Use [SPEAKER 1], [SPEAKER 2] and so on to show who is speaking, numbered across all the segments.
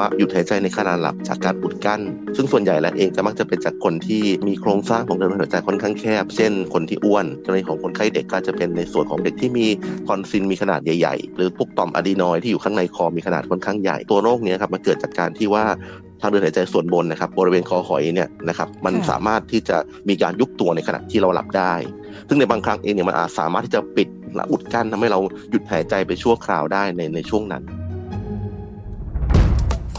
[SPEAKER 1] า
[SPEAKER 2] วะหยุดหายใจในขณะหลับจากการอุดกั้น ซึ่งส่วนใหญ่แล้วเองจะมักจะเป็นจากคนที่มีโครงสร้างของเดินหัวใจค่อนข้างแคบ เช่น คนที่อ้วนกรณีของคนไข้เด็กก็จะเป็นในส่วนของเด็กที่มีทอนซิลมีขนาดใหญ่ๆ หรือพวกต่อมอะดีนอยที่อยู่ข้างในคอมีขนาดค่อนข้างใหญ่ ตัวโรคนี้ครับมันเกิดจากการที่ว่าทางเดินหายใจส่วนบนนะครับบริเวณคอหอยเนี่ยนะครับมันสามารถที่จะมีการยุบตัวในขณะที่เราหลับได้ ซึ่งในบางครั้งเองเนี่ยมันอาจสามารถที่จะปิดและอุดกั้นทำให้เราหยุดหายใจไปชั่วคราวได้ในในช่วงนั้น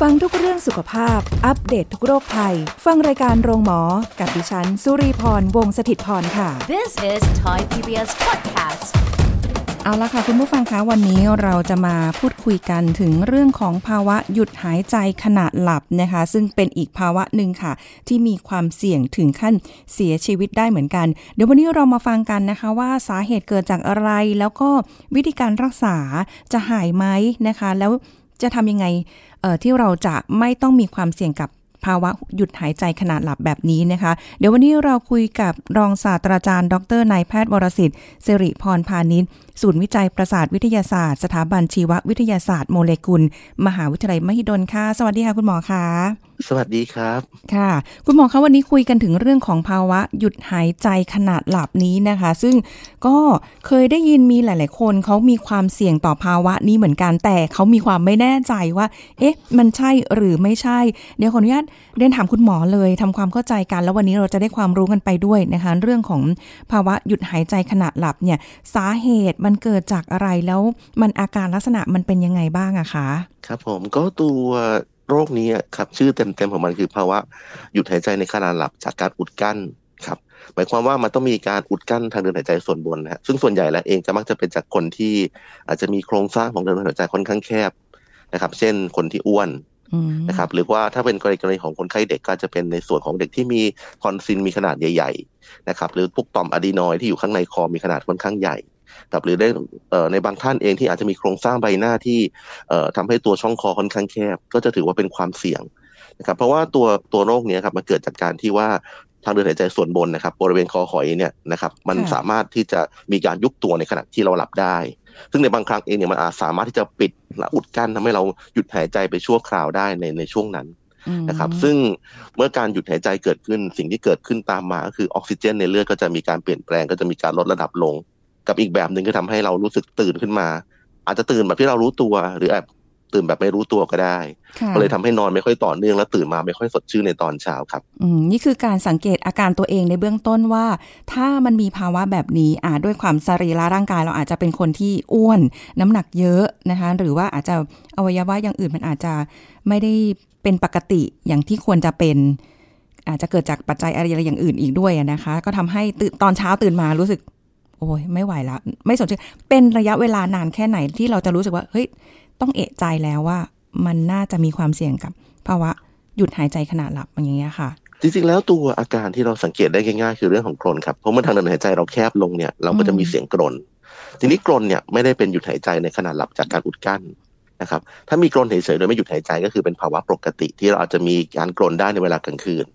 [SPEAKER 3] ฟังทุกเรื่องสุขภาพ อัปเดตททุกโรคภัย ฟังรายการโรงหมอ กับดิฉัน สุรีพร วงศิตพรค่ะ
[SPEAKER 1] This is Thai PBS podcast.
[SPEAKER 3] เอาละค่ะคุณผู้ฟังคะวันนี้เราจะมาพูดคุยกันถึงเรื่องของภาวะหยุดหายใจขณะหลับนะคะ ซึ่งเป็นอีกภาวะหนึ่งค่ะ ที่มีความเสี่ยงถึงขั้นเสียชีวิตได้เหมือนกัน เดี๋ยววันนี้เรามาฟังกันนะคะว่าสาเหตุเกิดจากอะไรแล้วก็วิธีการรักษาจะหายไหมนะคะ แล้ว จะทำยังไงเอ่อที่เราจะไม่ต้องมีความเสี่ยงกับภาวะหยุดหายใจขนาดหลับแบบนี้นะคะ เดี๋ยววันนี้เราคุยกับรองศาสตราจารย์ ดรนายแพทย์วรสิทธิ์สิริพรพานิชศูนย์วิจัยประสาทวิทยาศาสตร์ สถาบันชีววิทยาศาสตร์โมเลกุล มหาวิทยาลัยมหิดลค่ะ สวัสดีค่ะคุณหมอคะ
[SPEAKER 2] สวัสดีครับ
[SPEAKER 3] ค่ะ คุณหมอคะวันนี้คุยกันถึงเรื่องของภาวะหยุดหายใจขณะหลับนี้นะคะ ซึ่งก็เคยได้ยินมีหลาย ๆ คนเขามีความเสี่ยงต่อภาวะนี้เหมือนกันแต่เขามีความไม่แน่ใจว่า เอ๊ะ มันใช่หรือไม่ใช่ เดี๋ยวขออนุญาตเรียนถามคุณหมอเลยทำความเข้าใจกัน แล้ววันนี้เราจะได้ความรู้กันไปด้วยนะคะ เรื่องของภาวะหยุดหายใจขณะหลับเนี่ยสาเหตุมันเกิดจากอะไรแล้วมันอาการลักษณะมันเป็นยังไงบ้างอะคะ
[SPEAKER 2] ครับผมก็ตัวโรคนี้อะครับชื่อเต็มๆของมันคือภาวะหยุดหายใจในขณะหลับจากการอุดกั้นครับหมายความว่ามันต้องมีการอุดกั้นทางเดินหายใจส่วนบนนะฮะซึ่งส่วนใหญ่แล้วเองจะมักจะเป็นจากคนที่อาจจะมีโครงสร้างของเดินหายใจค่อนข้างแคบนะครับ เช่นคนที่อ้วน
[SPEAKER 3] อืม
[SPEAKER 2] นะครับหรือว่าถ้าเป็นกรณีของคนไข้เด็กก็จะเป็นในส่วนของเด็กที่มีทอนซิลมีขนาดใหญ่ ๆ นะครับ หรือพวกต่อมอะดีนอยด์ที่อยู่ข้างในคอมีขนาดค่อนข้างใหญ่ ครับหรือได้เอ่อในบางท่านเองที่อาจจะมีโครงสร้างใบหน้าที่เอ่อทำให้ตัวช่องคอค่อนข้างแคบ ก็จะถือว่าเป็นความเสี่ยงนะครับ เพราะว่าตัวตัวโรคเนี้ยครับมันเกิดจากการที่ว่าทางเดินหายใจส่วนบนนะครับ บริเวณคอหอยเนี่ยนะครับมัน
[SPEAKER 3] ค่ะ
[SPEAKER 2] สามารถที่จะมีการยุบตัวในขณะที่เราหลับได้ ซึ่งในบางครั้งเองเนี่ยมันอาจสามารถที่จะปิดและอุดกั้นทำให้เราหยุดหายใจไปชั่วคราวได้ในในช่วงนั้น
[SPEAKER 3] อืม
[SPEAKER 2] นะครับ ซึ่งเมื่อการหยุดหายใจเกิดขึ้นสิ่งที่เกิดขึ้นตามมาก็คือออกซิเจนในเลือดก็จะมีการเปลี่ยนแปลงก็จะมีการลดระดับลง กับอีกแบบหนึ่งก็ทำให้เรารู้สึกตื่นขึ้นมา อาจจะตื่นแบบที่เรารู้ตัว หรืออาจตื่นแบบไม่รู้ตัวก็ได้
[SPEAKER 3] ค่ะ
[SPEAKER 2] ก็เลยทำให้นอนไม่ค่อยต่อเนื่องและตื่นมาไม่ค่อยสดชื่นในตอนเช้าครับ
[SPEAKER 3] อืมนี่คือการสังเกตอาการตัวเองในเบื้องต้นว่า ถ้ามันมีภาวะแบบนี้อ่าด้วยความสรีระร่างกายเราอาจจะเป็นคนที่อ้วน น้ำหนักเยอะนะคะ หรือว่าอาจจะอวัยวะอย่างอื่นมันอาจจะไม่ได้เป็นปกติอย่างที่ควรจะเป็น อาจจะเกิดจากปัจจัยอะไรอย่างอื่นอีกด้วยอะนะคะ ก็ทำให้ตื่นตอนเช้าตื่นมารู้สึก โอ้ยไม่ไหวแล้วไม่สนใจเป็นระยะเวลานานแค่ไหนที่เราจะรู้สึกว่าเฮ้ยต้องเอะใจแล้วว่า มันน่าจะมีความเสี่ยงกับภาวะหยุดหายใจขณะหลับอย่างเงี้ยค่ะ
[SPEAKER 2] จริงๆ แล้วตัวอาการที่เราสังเกตได้ง่ายๆ คือเรื่องของกรนครับ เพราะเมื่อทางเดินหายใจเราแคบลงเนี่ยเราก็จะมีเสียงกรน ทีนี้กรนเนี่ยไม่ได้เป็นหยุดหายใจในขณะหลับจากการอุดกั้นนะครับ ถ้ามีกรนเฉยๆโดยไม่หยุดหายใจก็คือเป็นภาวะปกติที่เราอาจจะมีการกรนได้ในเวลากลางคืน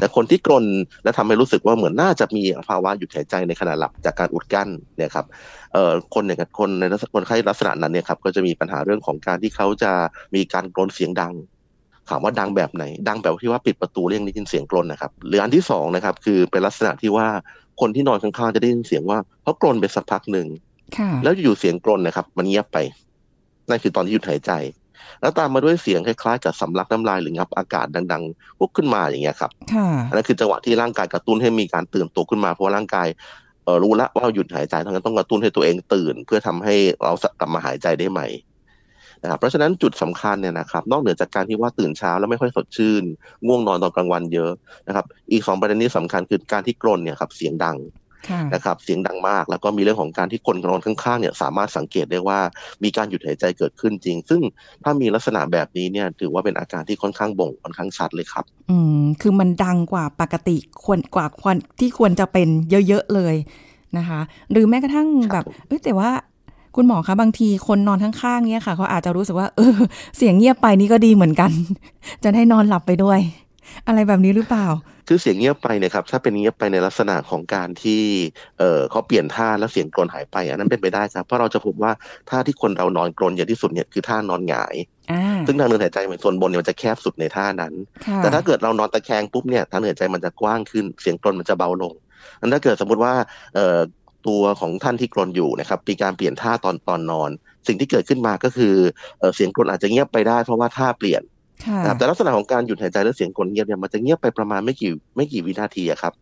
[SPEAKER 2] แต่คนที่กรนและทำให้รู้สึกว่าเหมือนน่าจะมีภาวะหยุดหายใจในขณะหลับจากการอุดกั้นเนี่ยครับเอ่อคนอย่างคนในลักษณะคนไข้ลักษณะนั้นเนี่ยครับก็จะมีปัญหาเรื่องของการที่เขาจะมีการกรนเสียงดังถามว่าดังแบบไหน ดังแบบที่ว่าปิดประตูเรียงได้ยินเสียงกรนนะครับหรืออันที่สองนะครับคือเป็นลักษณะที่ว่าคนที่นอนข้างๆจะได้ยินเสียงว่าเขากรนไปสักพักหนึ่ง
[SPEAKER 3] ค่ะ
[SPEAKER 2] แล้วอยู่ๆเสียงกรนนะครับ มันเงียบไปนั่นคือตอนที่หยุดหายใจ แล้วตามมาด้วยเสียงคล้ายๆกับสำลักน้ำลายหรืองับอากาศดังๆพุกขึ้นมาอย่างเงี้ยครับ
[SPEAKER 3] ค่ะ
[SPEAKER 2] อันนั้นคือจังหวะที่ร่างกายกระตุ้นให้มีการตื่นตัวขึ้นมาเพราะว่าร่างกายเออรู้ละว่าเราหยุดหายใจทั้งนั้นต้องกระตุ้นให้ตัวเองตื่น เพื่อทำให้เรากลับมาหายใจได้ใหม่นะครับเพราะฉะนั้นจุดสำคัญเนี่ยนะครับ นอกเหนือจากการที่ว่าตื่นเช้าแล้วไม่ค่อยสดชื่น ง่วงนอนตอนกลางวันเยอะนะครับ อีกสองประเด็นนี้สำคัญคือการที่กรนเนี่ยครับเสียงดัง
[SPEAKER 3] ค่ะ
[SPEAKER 2] นะครับเสียงดังมาก แล้วก็มีเรื่องของการที่คนนอนข้างๆเนี่ยสามารถสังเกตได้ว่ามีการหยุดหายใจเกิดขึ้นจริง ซึ่งถ้ามีลักษณะแบบนี้เนี่ยถือว่าเป็นอาการที่ค่อนข้างบ่งค่อนข้างชัดเลยครับ
[SPEAKER 3] อืมคือมันดังกว่าปกติควรกว่าควรที่ควรจะเป็นเยอะๆเลยนะคะ หรือแม้กระทั่ง
[SPEAKER 2] ครับ
[SPEAKER 3] แบบเอ้ยแต่ว่าคุณหมอคะบางทีคนนอนข้างๆเนี่ยค่ะเขาอาจจะรู้สึกว่าเออเสียงเงียบไปนี่ก็ดีเหมือนกัน จะได้นอนหลับไปด้วย อะไรแบบนี้หรือเปล่า
[SPEAKER 2] คือเสียงเงียบไปเนี่ยครับถ้าเป็นเงียบไปในลักษณะของการที่เออเขาเปลี่ยนท่าแล้วเสียงกรนหายไป อันนั้นเป็นไปได้ครับเพราะเราจะพบว่าท่าที่คนเรานอนกรนเยอะที่สุดเนี่ยคือท่านอนหงาย
[SPEAKER 3] อ่า
[SPEAKER 2] ซึ่งทางเดินหายใจส่วนบนเนี่ยมันจะแคบสุดในท่านั้น
[SPEAKER 3] ค่ะ
[SPEAKER 2] แต่ถ้าเกิดเรานอนตะแคงปุ๊บเนี่ยทางเดินหายใจมันจะกว้างขึ้นเสียงกรนมันจะเบาลงอันถ้าเกิดสมมติว่าเอ่อตัวของท่านที่กรนอยู่นะครับมีการเปลี่ยนท่าตอนตอนนอน สิ่งที่เกิดขึ้นมาก็คือเอ่อเสียงกรนอาจจะเงียบไปได้เพราะว่าท่าเปลี่ยน
[SPEAKER 3] ค่ะ
[SPEAKER 2] นะครับ แต่ลักษณะของการหยุดหายใจและเสียงกรนเงียบเนี่ยมันจะเงียบไปประมาณไม่กี่ไม่กี่วินาทีอะครับ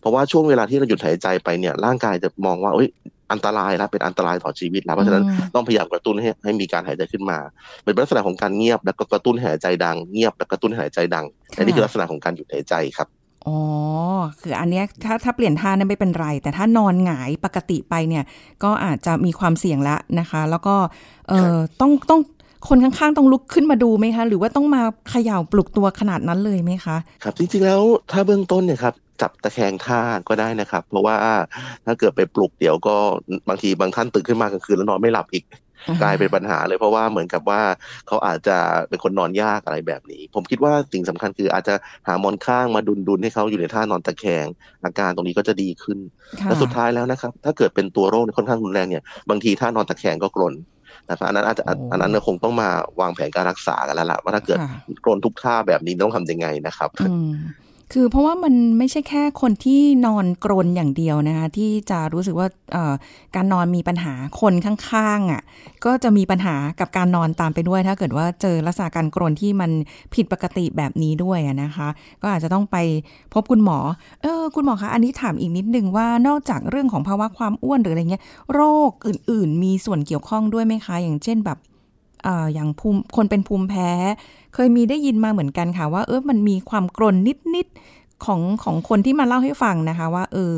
[SPEAKER 2] เพราะว่าช่วงเวลาที่เราหยุดหายใจไปเนี่ย ร่างกายจะมองว่าเอ้ยอันตรายแล้วเป็นอันตรายต่อชีวิตแล้วเพราะฉะนั้น
[SPEAKER 3] อืม
[SPEAKER 2] ต้องพยายามกระตุ้นให้ให้มีการหายใจขึ้นมา เป็นลักษณะของการเงียบแล้วก็กระตุ้นให้หายใจดังเงียบแล้วกระตุ้นให้หายใจดังอันนี้คือลักษณะของการหยุดหายใจครับ
[SPEAKER 3] อ๋อ คืออันเนี้ยถ้าถ้าเปลี่ยนท่านั้นไม่เป็นไร แต่ถ้านอนหงายปกติไปเนี่ย ก็อาจจะมีความเสี่ยงละนะคะ แล้วก็เออต้องต้อง คนข้างๆต้องลุกขึ้นมาดูไหมคะ หรือว่าต้องมาเขย่าปลุกตัวขนาดนั้นเลยไหมคะ
[SPEAKER 2] ครับ จริงๆแล้วถ้าเบื้องต้นเนี่ยครับจับตะแคงท่าก็ได้นะครับ เพราะว่าถ้าเกิดไปปลุกเดี๋ยวก็บางทีบางท่านตื่นขึ้นมากลางคืนแล้วนอนไม่หลับอีกกลายเป็นปัญหาเลยเพราะว่าเหมือนกับว่าเขาอาจจะเป็นคนนอนยากอะไรแบบนี้ ผมคิดว่าสิ่งสำคัญคืออาจจะหาหมอนข้างมาดุนดุนๆให้เขาอยู่ในท่านอนตะแคง อาการตรงนี้ก็จะดีขึ้น
[SPEAKER 3] ค่ะ
[SPEAKER 2] และสุดท้ายแล้วนะครับ ถ้าเกิดเป็นตัวโรคเนี่ยค่อนข้างรุนแรงเนี่ยบางทีท่านอนตะแคงก็กรน นะครับอันนั้นอาจจะ
[SPEAKER 3] โอ้
[SPEAKER 2] อันนั้นเนี่ยคงต้องมาวางแผนการรักษากันแล้วล่ะว่าถ้าเกิด
[SPEAKER 3] ค่ะ
[SPEAKER 2] กรนทุกท่าแบบนี้ต้องทำยังไงนะครับ
[SPEAKER 3] อืม คือเพราะว่ามันไม่ใช่แค่คนที่นอนกรนอย่างเดียวนะคะที่จะรู้สึกว่าการนอนมีปัญหาคนข้างๆอะก็จะมีปัญหากับการนอนตามไปด้วย ถ้าเกิดว่าเจอลักษณะการกรนที่มันผิดปกติแบบนี้ด้วยนะคะ ก็อาจจะต้องไปพบคุณหมอเออคุณหมอคะอันนี้ถามอีกนิดนึงว่านอกจากเรื่องของภาวะความอ้วนหรืออะไรเงี้ยโรคอื่น ๆ มีส่วนเกี่ยวข้องด้วยไหมคะ อย่างเช่นแบบ อย่างภูมิคนเป็นภูมิแพ้ เคยมีได้ยินมาเหมือนกันค่ะ ว่าเออมันมีความกรนนิดๆของของคนที่มาเล่าให้ฟังนะคะ ว่าเออ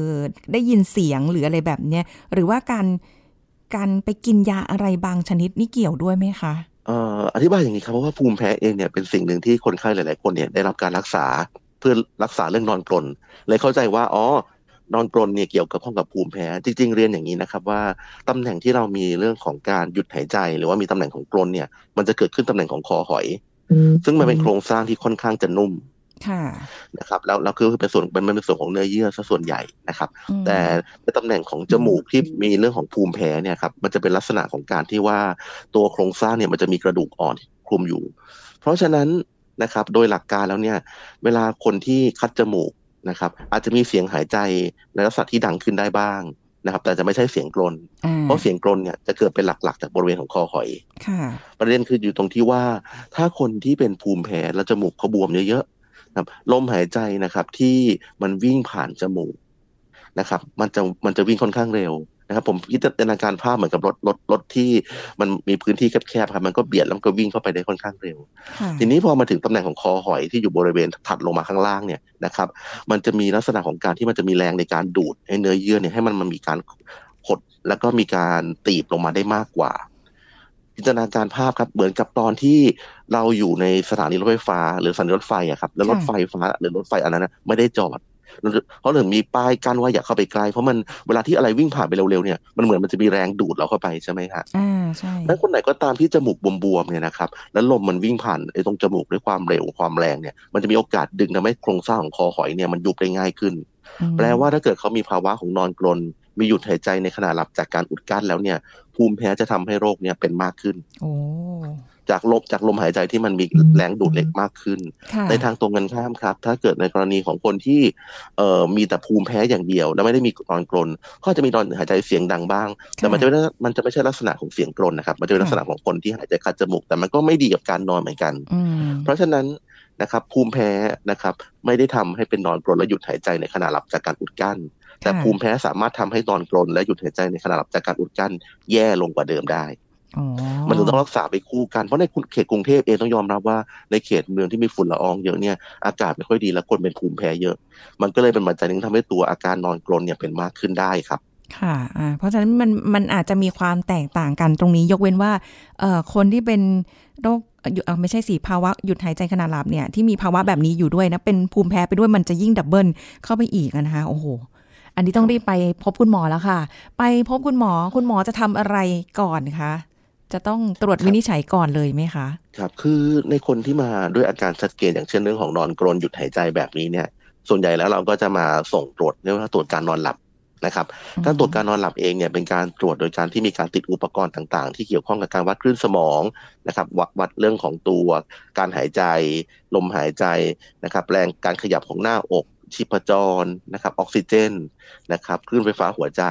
[SPEAKER 3] ได้ยินเสียงหรืออะไรแบบเนี้ยหรือว่าการการไปกินยาอะไรบางชนิดนี่เกี่ยวด้วยไหมคะ
[SPEAKER 2] เอ่ออธิบายอย่างนี้ครับเพราะว่าภูมิแพ้เองเนี่ยเป็นสิ่งหนึ่งที่คนไข้หลาย ๆ คนเนี่ยได้รับการรักษาเพื่อรักษาเรื่องนอนกรนเลยเข้าใจว่าอ๋อ นอนกรนเนี่ยเกี่ยวกับข้องกับภูมิแพ้จริง ๆ เรียนอย่างนี้นะครับว่าตำแหน่งที่เรามีเรื่องของการหยุดหายใจ หรือว่ามีตำแหน่งของกรนเนี่ย มันจะเกิดขึ้นตำแหน่งของคอหอย ซึ่งมันเป็นโครงสร้างที่ค่อนข้างจะนุ่ม
[SPEAKER 3] ค่ะ
[SPEAKER 2] นะครับแล้วแล้วคือเป็นส่วนมันเป็นส่วนของเนื้อเยื่อซะส่วนใหญ่นะครับ
[SPEAKER 3] อืม
[SPEAKER 2] แต่ในตำแหน่งของจมูกที่มีเรื่องของภูมิแพ้เนี่ยครับมันจะเป็นลักษณะของการที่ว่าตัวโครงสร้างเนี่ยมันจะมีกระดูกอ่อนคลุมอยู่ เพราะฉะนั้นนะครับโดยหลักการแล้วเนี่ย เวลาคนที่คัดจมูก นะครับ อาจจะมีเสียงหายใจในลักษณะที่ดังขึ้นได้บ้างนะครับ แต่จะไม่ใช่เสียงกรน
[SPEAKER 3] อ่า
[SPEAKER 2] เพราะเสียงกรนเนี่ยจะเกิดเป็นหลักๆ จากบริเวณของคอหอย
[SPEAKER 3] ค่ะ
[SPEAKER 2] ประเด็นคืออยู่ตรงที่ว่า ถ้าคนที่เป็นภูมิแพ้แล้วจมูกเขาบวมเยอะๆนะครับลมหายใจนะครับ ที่มันวิ่งผ่านจมูกนะครับ มันจะมันจะวิ่งค่อนข้างเร็วนะครับผมพิจารณาการภาพเหมือนกับรถรถรถที่มันมีพื้นที่แคบๆครับมันก็เบียดแล้วมันก็วิ่งเข้าไปได้ค่อนข้างเร็ว
[SPEAKER 3] ค่ะ
[SPEAKER 2] ทีนี้พอมาถึงตำแหน่งของคอหอยที่อยู่บริเวณถัดลงมาข้างล่างเนี่ยนะครับ มันจะมีลักษณะของการที่มันจะมีแรงในการดูดให้เนื้อเยื่อเนี่ยให้มันมันมีการหดแล้วก็มีการตีบลงมาได้มากกว่าจินตนาการภาพครับเหมือนกับตอนที่เราอยู่ในสถานีรถไฟฟ้า หรือสถานีรถไฟอะครับแล้วรถไฟฟ้าหรือรถไฟอันนั้นนะไม่ได้จอด เพราะถึงมีป้ายกั้นว่าอย่าเข้าไปใกล้เพราะมันเวลาที่อะไรวิ่งผ่านไปเร็วๆเนี่ยมันเหมือนมันจะมีแรงดูดเราเข้าไปใช่ไหมฮะ
[SPEAKER 3] อ่าใช่
[SPEAKER 2] นั้นคนไหนก็ตามที่จมูกบวมๆเนี่ยนะครับแล้วลมมันวิ่งผ่านไอ้ตรงจมูกด้วยความเร็วความแรงเนี่ยมันจะมีโอกาสดึงทำให้โครงสร้างของคอหอยเนี่ยมันยุบได้ง่ายขึ้น
[SPEAKER 3] อืม
[SPEAKER 2] แปลว่าถ้าเกิดเขามีภาวะของนอนกรนมีหยุดหายใจในขณะหลับจากการอุดกั้นแล้วเนี่ย ภูมิแพ้จะทำให้โรคเนี่ยเป็นมากขึ้น
[SPEAKER 3] โอ้
[SPEAKER 2] จากลมจากลมหายใจที่มันมีแรงดูดเล็กมากขึ้น
[SPEAKER 3] ค่ะ
[SPEAKER 2] ในทางตรงกันข้ามครับ ถ้าเกิดในกรณีของคนที่เอ่อมีแต่ภูมิแพ้อย่างเดียว แล้วไม่ได้มีนอนกรนก็อาจจะมีนอนหายใจเสียงดังบ้าง แต่มันจะไม่ได้มันจะไม่ใช่ลักษณะของเสียงกรนนะครับ มันจะเป็นลักษณะของคนที่หายใจคัดจมูกแต่มันก็ไม่ดีกับการนอนเหมือนกัน
[SPEAKER 3] อืม
[SPEAKER 2] เพราะฉะนั้นนะครับภูมิแพ้นะครับไม่ได้ทำให้เป็นนอนกรนและหยุดหายใจในขณะหลับจากการอุดกั้นแต่
[SPEAKER 3] ค่ะ
[SPEAKER 2] ภูมิแพ้สามารถทำให้นอนกรนและหยุดหายใจในขณะหลับจากการอุดกั้นแย่ลงกว่าเดิมได้
[SPEAKER 3] อ๋อ
[SPEAKER 2] มันถึงต้องรักษาไปคู่กัน เพราะในเขตกรุงเทพเองต้องยอมรับว่าในเขตเมืองที่มีฝุ่นละอองเยอะเนี่ยอากาศไม่ค่อยดีและคนเป็นภูมิแพ้เยอะ มันก็เลยเป็นปัจจัยหนึงทำให้ตัวอาการนอนกรนเนี่ยเป็นมากขึ้นได้ครับ
[SPEAKER 3] ค่ะอ่าเพราะฉะนั้นมันมันอาจจะมีความแตกต่างกันตรงนี้ยกเว้นว่าเอ่อคนที่เป็นโรคเอ่อเอ่อไม่ใช่สิภาวะหยุดหายใจขณะหลับเนี่ยที่มีภาวะแบบนี้อยู่ด้วยนะเป็นภูมิแพ้ไปด้วยมันจะยิ่งดับเบิลเข้าไปอีกอะนะคะโอ้โหอันนี้ต้องรีบไปพบคุณหมอแล้วค่ะ ไปพบคุณหมอคุณหมอจะทำอะไรก่อนคะ จะต้องตรวจวินิจฉัยก่อนเลยไหมคะ
[SPEAKER 2] ครับ คือในคนที่มาด้วยอาการชัดเจนอย่างเช่นเรื่องของนอนกรนหยุดหายใจแบบนี้เนี่ย ส่วนใหญ่แล้วเราก็จะมาส่งตรวจเรียกว่าตรวจการนอนหลับนะครับ การตรวจการนอนหลับเองเนี่ยเป็นการตรวจโดยการที่มีการติดอุปกรณ์ต่างๆ ที่เกี่ยวข้องกับการวัดคลื่นสมองนะครับวัดวัดเรื่องของตัว การหายใจ ลมหายใจนะครับแรงการขยับของหน้าอกชีพจรนะครับออกซิเจนนะครับคลื่นไฟฟ้าหัวใจ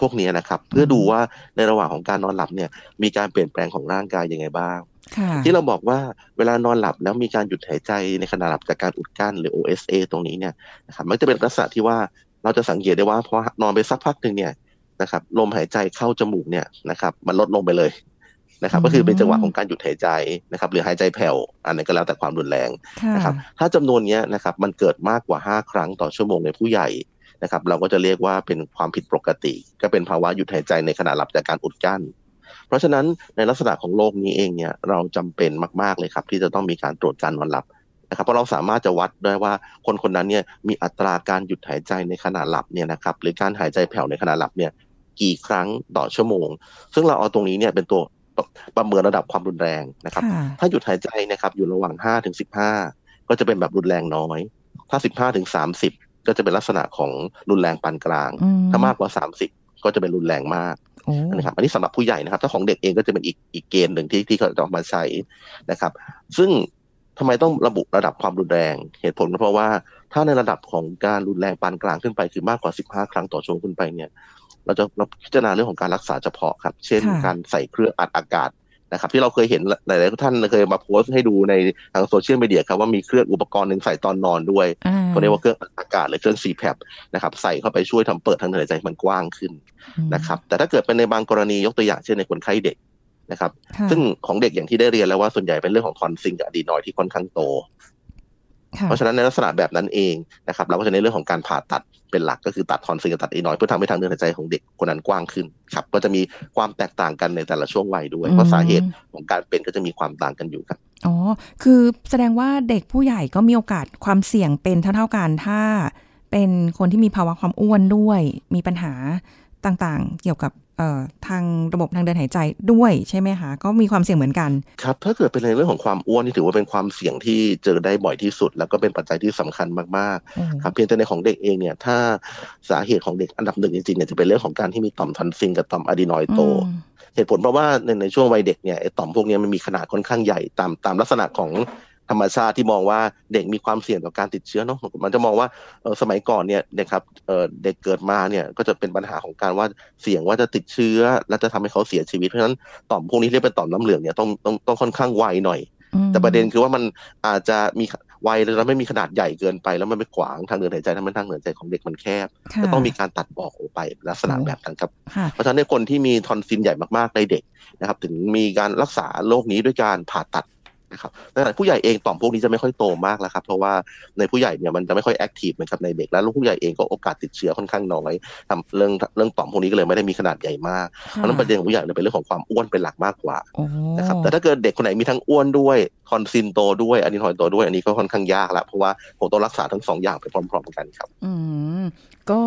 [SPEAKER 2] พวกนี้นะครับ เพื่อดูว่าในระหว่างของการนอนหลับเนี่ย มีการเปลี่ยนแปลงของร่างกายยังไงบ้าง
[SPEAKER 3] ค่ะ
[SPEAKER 2] ที่เราบอกว่าเวลานอนหลับแล้วมีการหยุดหายใจในขณะหลับจากการอุดกั้นหรือ OSA ตรงนี้เนี่ยนะครับมันจะเป็นลักษณะที่ว่าเราจะสังเกตได้ว่าพอนอนไปสักพักหนึ่งเนี่ยนะครับลมหายใจเข้าจมูกเนี่ยนะครับ มันลดลงไปเลยนะครับ
[SPEAKER 3] อืม
[SPEAKER 2] ก็คือเป็นจังหวะของการหยุดหายใจนะครับหรือหายใจแผ่วอันนั้นก็แล้วแต่ความรุนแรง
[SPEAKER 3] ค่ะ
[SPEAKER 2] นะครับถ้าจำนวนเนี้ยนะครับมันเกิดมากกว่า 5 ครั้งต่อชั่วโมงในผู้ใหญ่ นะครับ เราก็จะเรียกว่าเป็นความผิดปกติ ก็เป็นภาวะหยุดหายใจในขณะหลับจากการอุดกั้น เพราะฉะนั้นในลักษณะของโรคนี้เองเนี่ยเราจำเป็นมาก ๆเลยครับ ที่จะต้องมีการตรวจการนอนหลับนะครับเพราะเราสามารถจะวัดได้ว่าคนคนนั้นเนี่ยมีอัตราการหยุดหายใจในขณะหลับเนี่ยนะครับหรือการหายใจแผ่วในขณะหลับเนี่ยกี่ครั้งต่อชั่วโมง ซึ่งเราเอาตรงนี้เนี่ยเป็นตัวประเมินระดับความรุนแรงนะครับ
[SPEAKER 3] ค่ะ
[SPEAKER 2] ถ้าหยุดหายใจนะครับอยู่ระหว่าง5ถึง15 ก็จะเป็นแบบรุนแรงน้อย ถ้า 15ถึง30 ก็จะเป็นลักษณะของรุนแรงปานกลาง
[SPEAKER 3] อืม
[SPEAKER 2] ถ้ามากกว่า30ก็จะเป็นรุนแรงมาก
[SPEAKER 3] โอ้
[SPEAKER 2] นะครับอันนี้สำหรับผู้ใหญ่นะครับ ถ้าของเด็กเองก็จะเป็นอีกอีกเกณฑ์หนึ่งที่ที่เขาจะเอามาใช้นะครับ ซึ่งทำไมต้องระบุระดับความรุนแรง เหตุผลก็เพราะว่าถ้าในระดับของการรุนแรงปานกลางขึ้นไปคือมากกว่า 15 ครั้งต่อชั่วโมงขึ้นไปเนี่ย เราจะเราพิจารณาเรื่องของการรักษาเฉพาะครับ เช่น การใส่เครื่องอัดอากาศ นะครับที่เราเคยเห็นหลายๆท่านเคยมาโพสต์ให้ดูในทางโซเชียลมีเดียครับว่ามีเครื่องอุปกรณ์หนึ่งใส่ตอนนอนด้วย
[SPEAKER 3] อ่า
[SPEAKER 2] เขาเรียกว่าเครื่องอัดอากาศหรือเครื่อง CPAP นะครับใส่เข้าไปช่วยทำเปิดทางเดินหายใจให้มันกว้างขึ้นนะครับแต่ถ้าเกิดเป็นในบางกรณียกตัวอย่างเช่นในคนไข้เด็กนะครับ
[SPEAKER 3] ค่ะ
[SPEAKER 2] ซึ่งของเด็กอย่างที่ได้เรียนแล้วว่าส่วนใหญ่เป็นเรื่องของทอนซิลกับอะดีนอยด์ที่ค่อนข้างโต
[SPEAKER 3] ค่ะ
[SPEAKER 2] เพราะฉะนั้นในลักษณะแบบนั้นเองนะครับเราก็จะในนเรื่องของการผ่าตัดเป็นหลักก็คือตัดทอนซิลกับตัดอะดีนอยด์เพื่อทำให้ทางเดินหายใจของเด็กคนนั้นกว้างขึ้นครับก็จะมีความแตกต่างกันในแต่ละช่วงวัยด้วย เพราะสาเหตุของการเป็นก็จะมีความต่างกันอยู่ครับ
[SPEAKER 3] อ๋อคือแสดงว่าเด็กผู้ใหญ่ก็มีโอกาสความเสี่ยงเป็นเท่าๆกันถ้าเป็นคนที่มีภาวะความอ้วนด้วย มีปัญหาต่างๆ เกี่ยวกับเอ่อ ทางระบบทางเดินหายใจด้วยใช่ไหมคะก็มีความเสี่ยงเหมือนกัน
[SPEAKER 2] ครับถ้าเกิดเป็นในเรื่องของความอ้วนนี่ถือว่าเป็นความเสี่ยงที่เจอได้บ่อยที่สุด แล้วก็เป็นปัจจัยที่สำคัญมาก
[SPEAKER 3] โอ้โห
[SPEAKER 2] ๆครับเพียงแต่ในของเด็กเองเนี่ยถ้าสาเหตุของเด็กอันดับหนึ่งจริงๆเนี่ยจะเป็นเรื่องของการที่มีต่อมทอนซิลกับต่อมอะดีนอยด์โต
[SPEAKER 3] อืม
[SPEAKER 2] เหตุผลเพราะว่าในในช่วงวัยเด็กเนี่ยไอ้ต่อมพวกเนี้ยมันมีขนาดค่อนข้างใหญ่ตามตามลักษณะของ ธรรมชาติที่มองว่าเด็กมีความเสี่ยงต่อการติดเชื้อเนาะมันจะมองว่าเออสมัยก่อนเนี่ยเด็กครับเออเด็กเกิดมาเนี่ยก็จะเป็นปัญหาของการว่าเสี่ยงว่าจะติดเชื้อ และจะทำให้เขาเสียชีวิตเพราะฉะนั้นต่อมพวกนี้ที่เรียกเป็นต่อมน้ำเหลืองเนี่ยต้องต้องต้องค่อนข้างไวหน่อย
[SPEAKER 3] อืม
[SPEAKER 2] แต่ประเด็นคือว่ามันอาจจะมีไวแล้วไม่มีขนาดใหญ่เกินไป แล้วมันไปขวางทางเดินหายใจทำให้ทางเดินหายใจของเด็กมันแคบ
[SPEAKER 3] ค่ะ
[SPEAKER 2] จะต้องมีการตัดบอกออกไปลักษณะแบบนั้นครับ
[SPEAKER 3] ค่ะ
[SPEAKER 2] เพราะฉะนั้นในคนที่มีทอนซิลใหญ่มากๆในเด็กนะครับ ถึงมีการรักษาโรคนี้ด้วยการผ่าตัด นะครับแต่ผู้ใหญ่เองต่อมพวกนี้จะไม่ค่อยโตมากแล้วครับ เพราะว่าในผู้ใหญ่เนี่ยมันจะไม่ค่อยแอคทีฟเหมือนกับในเด็ก แล้วลูกผู้ใหญ่เองก็โอกาสติดเชื้อค่อนข้างน้อยทำเรื่องเรื่องต่อมพวกนี้ก็เลยไม่ได้มีขนาดใหญ่มากเพราะฉะนั้นประเด็นของผู้ใหญ่เนี่ยเป็นเรื่องของความอ้วนเป็นหลักมากกว่า
[SPEAKER 3] โอ้
[SPEAKER 2] นะครับแต่ถ้าเกิดเด็กคนไหนมีทั้งอ้วนด้วยทอนซิลโตด้วย adenoid โตด้วย อันนี้ก็ค่อนข้างยากละเพราะว่าผมต้องรักษาทั้งสองอย่างไปพร้อม ๆ กันครับ
[SPEAKER 3] อืมก็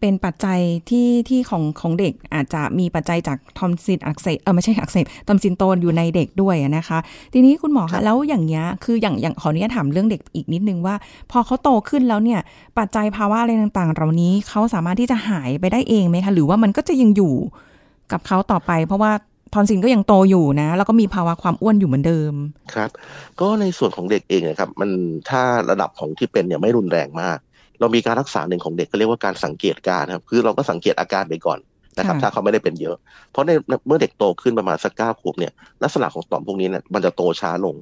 [SPEAKER 3] เป็นปัจจัยที่ที่ของของเด็กอาจจะมีปัจจัยจากทอนซิลอักเสบเออไม่ใช่อักเสบทอนซิลโตอยู่ในเด็กด้วยนะคะ ทีนี้คุณหมอ
[SPEAKER 2] คะ
[SPEAKER 3] ครั
[SPEAKER 2] บ
[SPEAKER 3] แล้วอย่างเงี้ยคืออย่างอย่างขออนุญาตถามเรื่องเด็กอีกนิดนึงว่า พอเขาโตขึ้นแล้วเนี่ย ปัจจัยภาวะอะไรต่างๆ เหล่านี้เขาสามารถที่จะหายไปได้เองไหมคะหรือว่ามันก็จะยังอยู่กับเขาต่อไป เพราะว่า ทอนซินก็ยังโตอยู่นะ แล้วก็มีภาวะความอ้วนอยู่เหมือนเดิม
[SPEAKER 2] ครับ ก็ในส่วนของเด็กเองนะครับ มันถ้าระดับของที่เป็นเนี่ยไม่รุนแรงมาก เรามีการรักษาหนึ่งของเด็กก็เรียกว่าการสังเกตการณ์ครับ คือเราก็สังเกตอาการไปก่อนนะครับ
[SPEAKER 3] ค่ะ
[SPEAKER 2] ถ้าเขาไม่ได้เป็นเยอะ เพราะในเมื่อเด็กโตขึ้นประมาณสักเก้าขวบเนี่ย ลักษณะของต่อมพวกนี้เนี่ยมันจะโตช้าลง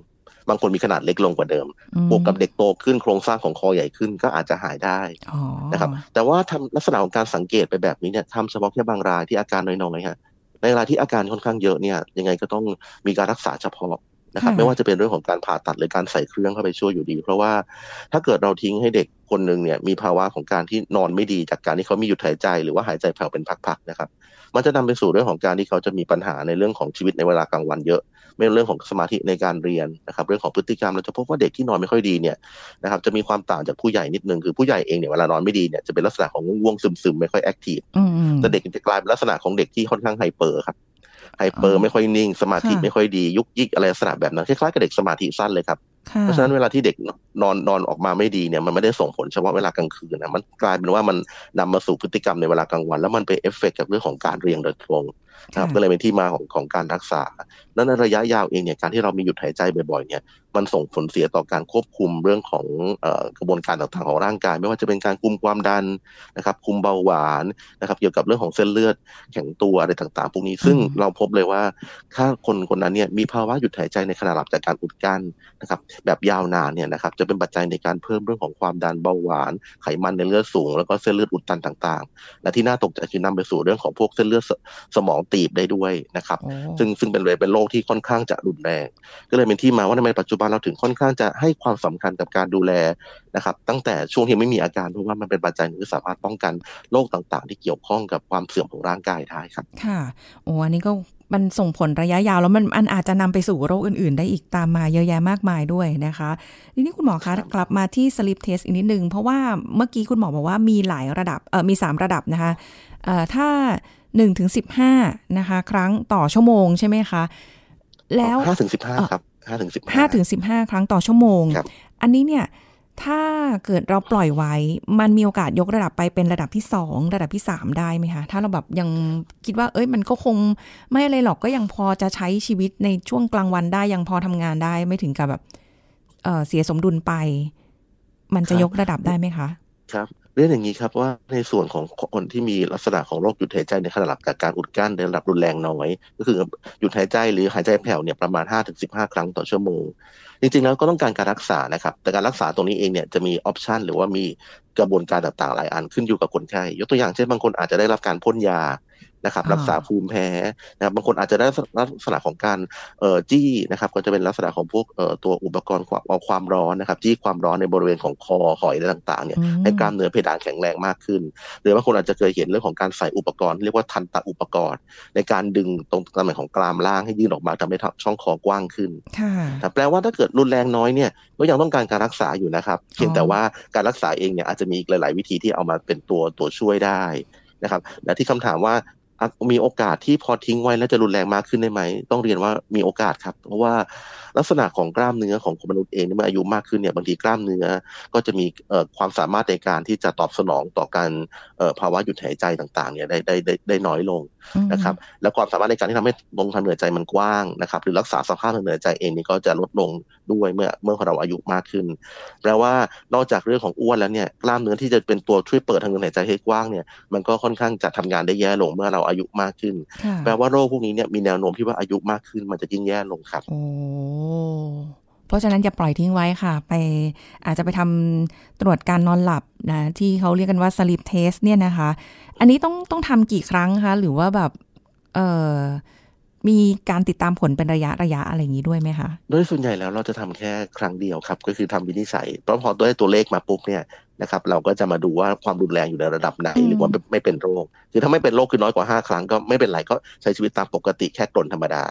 [SPEAKER 2] บางคนมีขนาดเล็กลงกว่าเดิม
[SPEAKER 3] อืม
[SPEAKER 2] บวกกับเด็กโตขึ้นโครงสร้างของคอใหญ่ขึ้นก็อาจจะหายได้
[SPEAKER 3] อ๋อ
[SPEAKER 2] นะครับ แต่ว่าทำลักษณะของการสังเกตไปแบบนี้เนี่ยทำเฉพาะแค่บางรายที่อาการน้อยๆฮะ ในรายที่อาการค่อนข้างเยอะเนี่ยยังไงก็ต้องมีการรักษาเฉพาะนะครับไม่ว่าจะเป็นเรื่องของการผ่าตัดหรือการใส่เครื่องเข้าไปช่วยอยู่ดี เพราะว่าถ้าเกิดเราทิ้งให้เด็กคนหนึ่งเนี่ยมีภาวะของการที่นอนไม่ดีจากการที่เขามีหยุดหายใจหรือว่าหายใจแผ่วเป็นพักๆนะครับ มันจะนำไปสู่เรื่องของการที่เขาจะมีปัญหาในเรื่องของชีวิตในเวลากลางวันเยอะ ไม่เรื่องของสมาธิในการเรียนนะครับ เรื่องของพฤติกรรมเราจะพบว่าเด็กที่นอนไม่ค่อยดีเนี่ยนะครับจะมีความต่างจากผู้ใหญ่นิดนึงคือผู้ใหญ่เองเนี่ยเวลานอนไม่ดีเนี่ยจะเป็นลักษณะของง่วงๆซึมๆไม่ค่อย active อื
[SPEAKER 3] มอืม
[SPEAKER 2] แต่เด็กจะกลายเป็นลักษณะของเด็กที่ค่อนข้าง hyper ครับไฮเปอ
[SPEAKER 3] อ๋
[SPEAKER 2] ร์
[SPEAKER 3] อ
[SPEAKER 2] ไม่ค่อยนิ่ง สมาธิ
[SPEAKER 3] ค่ะ
[SPEAKER 2] ไม่ค่อยดียุกยิกอะไรลักษณะแบบนั้นคล้ายๆกับเด็กสมาธิสั้นเลยครับ
[SPEAKER 3] ค่ะ
[SPEAKER 2] เพราะฉะนั้นเวลาที่เด็กนอนนอนออกมาไม่ดีเนี่ยมันไม่ได้ส่งผลเฉพาะเวลากลางคืนนะมันกลายเป็นว่ามันนำมาสู่พฤติกรรมในเวลากลางวัน แล้วมันไปเอฟเฟกกับเรื่องของการเรียนโดยตรง นะครับก็เลยเป็นที่มาของของการรักษาแล้วในระยะยาวเองเนี่ยการที่เรามีหยุดหายใจบ่อยๆเนี่ยมันส่งผลเสียต่อการควบคุมเรื่องของกระบวนการต่างๆของร่างกาย ไม่ว่าจะเป็นการคุมความดันนะครับคุมเบาหวานนะครับเกี่ยวกับเรื่องของเส้นเลือดแข็งตัวอะไรต่างๆพวกนี้ซึ่งเราพบเลยว่าถ้าคนคนนั้นเนี่ยมีภาวะหยุดหายใจในขณะหลับจากการอุดกั้นนะครับแบบยาวนานเนี่ยนะครับจะเป็นปัจจัยในการเพิ่มเรื่องของความดันเบาหวาน ไขมันในเลือดสูง แล้วก็เส้นเลือดอุดตันต่างๆ และที่น่าตกใจคือนำไปสู่เรื่องของพวกเส้นเลือดสมองตีบได้ด้วยนะครับ ซึ่งซึ่งเป็นเลยเป็นโรคที่ค่อนข้างจะรุนแรง ก็เลยเป็นที่มาว่าทำไมปัจจุบันเราถึงค่อนข้างจะให้ความสำคัญกับการดูแลนะครับ ตั้งแต่ช่วงที่ไม่มีอาการเพราะว่ามันเป็นปัจจัยที่สามารถป้องกันโรคต่างๆ ที่เกี่ยวข้องกับความเสื่อมของร่างกายได้ครับ
[SPEAKER 3] ค่ะโอ้อันนี้ก็มันส่งผลระยะยาวแล้วมันอันอาจจะนำไปสู่โรคอื่น ๆ ได้อีกตามมาเยอะแยะมากมายด้วยนะคะทีนี้คุณหมอคะกลับมาที่ sleep test อีกนิดนึง เพราะว่าเมื่อกี้คุณหมอบอกว่ามีหลายระดับเออมี 3 ระดับนะคะเอ่อถ้า 1ถึง15 นะคะ ครั้งต่อชั่วโมงใช่ไหมคะ แล้ว
[SPEAKER 2] 5ถึง15 ครับ5ถึง15
[SPEAKER 3] 5ถึง15 ครั้งต่อชั่วโมง อันนี้เนี่ยถ้าเกิดเราปล่อยไว้ มันมีโอกาสยกระดับไปเป็นระดับที่สองระดับที่สามได้ไหมคะ ถ้าเราแบบยังคิดว่า เอ้ย มันก็คงไม่อะไรหรอกก็ยังพอจะใช้ชีวิตในช่วงกลางวันได้ยังพอทำงานได้ไม่ถึงกับแบบเออเสียสมดุลไป มันจะยกระดับได้ไหมคะ
[SPEAKER 2] ครับ เรื่องอย่างนี้ครับว่าในส่วนของคนที่มีลักษณะของโรคหยุดหายใจในขณะหลับจากการอุดกั้นในระดับรุนแรงน้อย ก็คือหยุดหายใจหรือหายใจแผ่วเนี่ยประมาณ 5-15 ครั้งต่อชั่วโมง จริงๆแล้วก็ต้องการการรักษานะครับ แต่การรักษาตรงนี้เองเนี่ยจะมีออปชันหรือว่ามีกระบวนการต่างๆ หลายอันขึ้นอยู่กับคนไข้ยกตัวอย่างเช่นบางคนอาจจะได้รับการพ่นยา นะครับรักษาภูมิแพ้นะครับบางคนอาจจะได้ลักษณะของการเอ่อจี้นะครับก็จะเป็นลักษณะของพวกเอ่อตัวอุปกรณ์เอาความร้อนนะครับจี้ความร้อนในบริเวณของคอหอยอะไรต่างๆเนี่ยให้กล้ามเนื้อเพดานแข็งแรงมากขึ้น หรือบางคนอาจจะเคยเห็นเรื่องของการใส่อุปกรณ์ เรียกว่าทันตะอุปกรณ์ ในการดึงตรงตำแหน่งของกรามล่างให้ยื่นออกมาทำให้ช่องคอกว้างขึ้นแต่แปลว่าถ้าเกิดรุนแรงน้อยเนี่ยก็ยังต้องการการรักษาอยู่นะครับ เพียงแต่ว่าการรักษาเองเนี่ยอาจจะมีอีกหลาย ๆ วิธีที่เอามาเป็นตัวตัวช่วยได้นะครับและที่คำถามว่า มีโอกาสที่พอทิ้งไว้แล้วจะรุนแรงมากขึ้นได้ไหม ต้องเรียนว่ามีโอกาสครับ เพราะว่าลักษณะของกล้ามเนื้อของคนมนุษย์เองเมื่ออายุมากขึ้นเนี่ยบางทีกล้ามเนื้อก็จะมีความสามารถในการที่จะตอบสนองต่อการภาวะหยุดหายใจต่างๆเนี่ยได้ได้ได้ได้น้อยลงนะครับแล้วความสามารถในการที่ทำให้ลงทางเหนือใจมันกว้างนะครับ หรือรักษาสภาพทางเหนือใจเองนี่ก็จะลดลงด้วยเมื่อเมื่อเราอายุมากขึ้นแปลว่านอกจากเรื่องของอ้วนแล้วเนี่ยกล้ามเนื้อที่จะเป็นตัวช่วยเปิดทางเดินหายใจให้กว้างเนี่ยมันก็ค่อนข้างจะทำงานได้แย่ลงเมื่อเราอายุมากขึ้น แปลว่าโรคพวกนี้เนี่ยมีแนวโน้มที่ว่าอายุมากขึ้นมันจะยิ่งแย่ลงครับ
[SPEAKER 3] โอ้เพราะฉะนั้นอย่าปล่อยทิ้งไว้ค่ะ ไปอาจจะไปทำตรวจการนอนหลับนะที่เขาเรียกกันว่า sleep test เนี่ยนะคะ อันนี้ต้องต้องทำกี่ครั้งคะ หรือว่าแบบเออมีการติดตามผลเป็นระยะระยะอะไรอย่างนี้ด้วยไหมคะ
[SPEAKER 2] โดยส่วนใหญ่แล้วเราจะทำแค่ครั้งเดียวครับ ก็คือทำวินิจฉัยเพราะพอได้ตัวเลขมาปุ๊บเนี่ย นะครับ เราก็จะมาดูว่าความรุนแรงอยู่ในระดับไหนหรือว่าไม่เป็นโรค คือถ้าไม่เป็นโรคคือน้อยกว่า 5 ครั้งก็ไม่เป็นไรก็ใช้ชีวิตตามปกติแค่กลนธรรมดา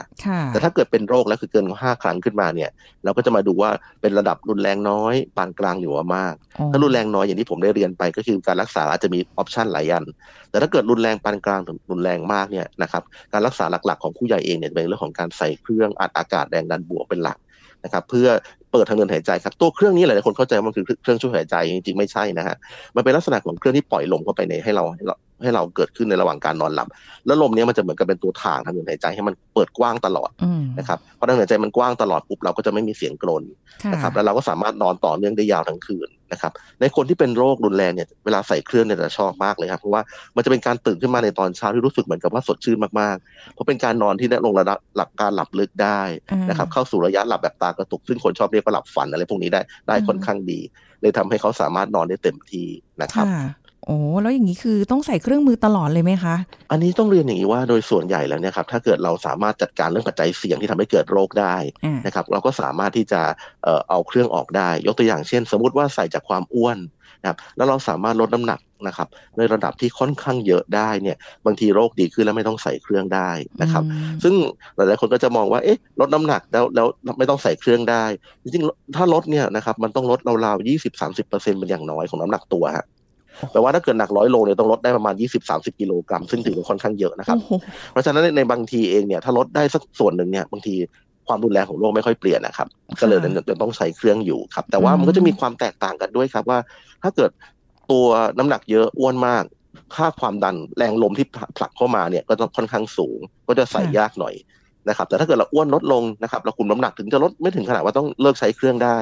[SPEAKER 2] แต่ถ้าเกิดเป็นโรคแล้วคือเกินกว่า 5 ครั้งขึ้นมาเนี่ย เราก็จะมาดูว่าเป็นระดับรุนแรงน้อยปานกลางหรือว่ามาก ถ้ารุนแรงน้อยอย่างที่ผมได้เรียนไปก็คือการรักษาอาจจะมีออปชันหลายอัน แต่ถ้าเกิดรุนแรงปานกลางถึงรุนแรงมากเนี่ยนะครับ การรักษาหลักๆ ของผู้ใหญ่เองเนี่ยเป็นเรื่องของการใส่เครื่องอัดอากาศแรงดันบวกเป็นหลัก นะครับเพื่อเปิดทางเดินหายใจครับตัวเครื่องนี้หลายๆคนเข้าใจว่ามันคือเครื่องช่วยหายใจจริงๆไม่ใช่นะฮะมันเป็นลักษณะของเครื่องที่ปล่อยลมเข้าไปในให้เราให้เราให้เราเกิดขึ้นในระหว่างการนอนหลับ แล้วลมนี้มันจะเหมือนกับเป็นตัวถ่างทางเดินหายใจให้มันเปิดกว้างตลอดนะครับเพราะทางเดินหายใจมันกว้างตลอดปุ๊บเราก็จะไม่มีเสียงกรนนะครับแล้วเราก็สามารถนอนต่อเนื่องได้ยาวทั้งคืน นะครับในคนที่เป็นโรครุนแรงเนี่ยเวลาใส่เครื่องเนี่ยจะชอบมากเลยครับเพราะว่ามันจะเป็นการตื่นขึ้นมาในตอนเช้าที่รู้สึกเหมือนกับว่าสดชื่นมากๆ เพราะเป็นการนอนที่ได้ลงระดับหลับการหลับลึกได้นะครับเข้าสู่ระยะหลับแบบตากระตุก ซึ่งคนชอบเรียกว่าหลับฝันอะไรพวกนี้ได้ได้ค่อนข้างดี เลยทำให้เขาสามารถนอนได้เต็มที่นะครับ
[SPEAKER 3] โอ้แล้วอย่างนี้คือต้องใส่เครื่องมือตลอดเลยไหมคะ
[SPEAKER 2] อันนี้ต้องเรียนอย่างนี้ว่าโดยส่วนใหญ่แล้วเนี่ยครับถ้าเกิดเราสามารถจัดการเรื่องปัจจัยเสี่ยงที่ทำให้เกิดโรคได้นะครับเราก็สามารถที่จะเอ่อเอาเครื่องออกได้ ยกตัวอย่างเช่น สมมติว่าใส่จากความอ้วนนะครับแล้วเราสามารถลดน้ำหนักนะครับในระดับที่ค่อนข้างเยอะได้เนี่ยบางทีโรคดีขึ้นแล้วไม่ต้องใส่เครื่องได้นะครับซึ่งหลายๆคนก็จะมองว่าเอ๊ะลดน้ำหนักแล้วแล้วไม่ต้องใส่เครื่องได้ จริงๆถ้าลดเนี่ยนะครับมันต้องลดราวๆยี่สิบสามสิบเปอร์เซ็นต์เป็นอย่างน้อยของน้ำหนักตัวฮะ แปลว่าถ้าเกิดหนักร้อยโลเนี่ยต้องลดได้ประมาณยี่สิบสามสิบกิโลกรัมซึ่งถือว่าค่อนข้างเยอะนะครับ เพราะฉะนั้นในบางทีเองเนี่ยถ้าลดได้สักส่วนหนึ่งเนี่ยบางทีคความรุนแรงของโรคไม่ค่อยเปลี่ยนนะครับ ก็เลยจะต้องใช้เครื่องอยู่ครับ แต่ว่ามันก็จะมีความแตกต่างกันด้วยครับว่า ถ้าเกิดตัวน้ำหนักเยอะอ้วนมาก ค่าความดันแรงลมที่ผลักเข้ามาเนี่ยก็ต้องค่อนข้างสูง ก็จะใส่ยากหน่อย นะครับแต่ถ้าเกิดเราอ้วนลดลงนะครับเราคุมน้ำหนักถึงจะลดไม่ถึงขนาดว่าต้องเลิกใช้เครื่องได้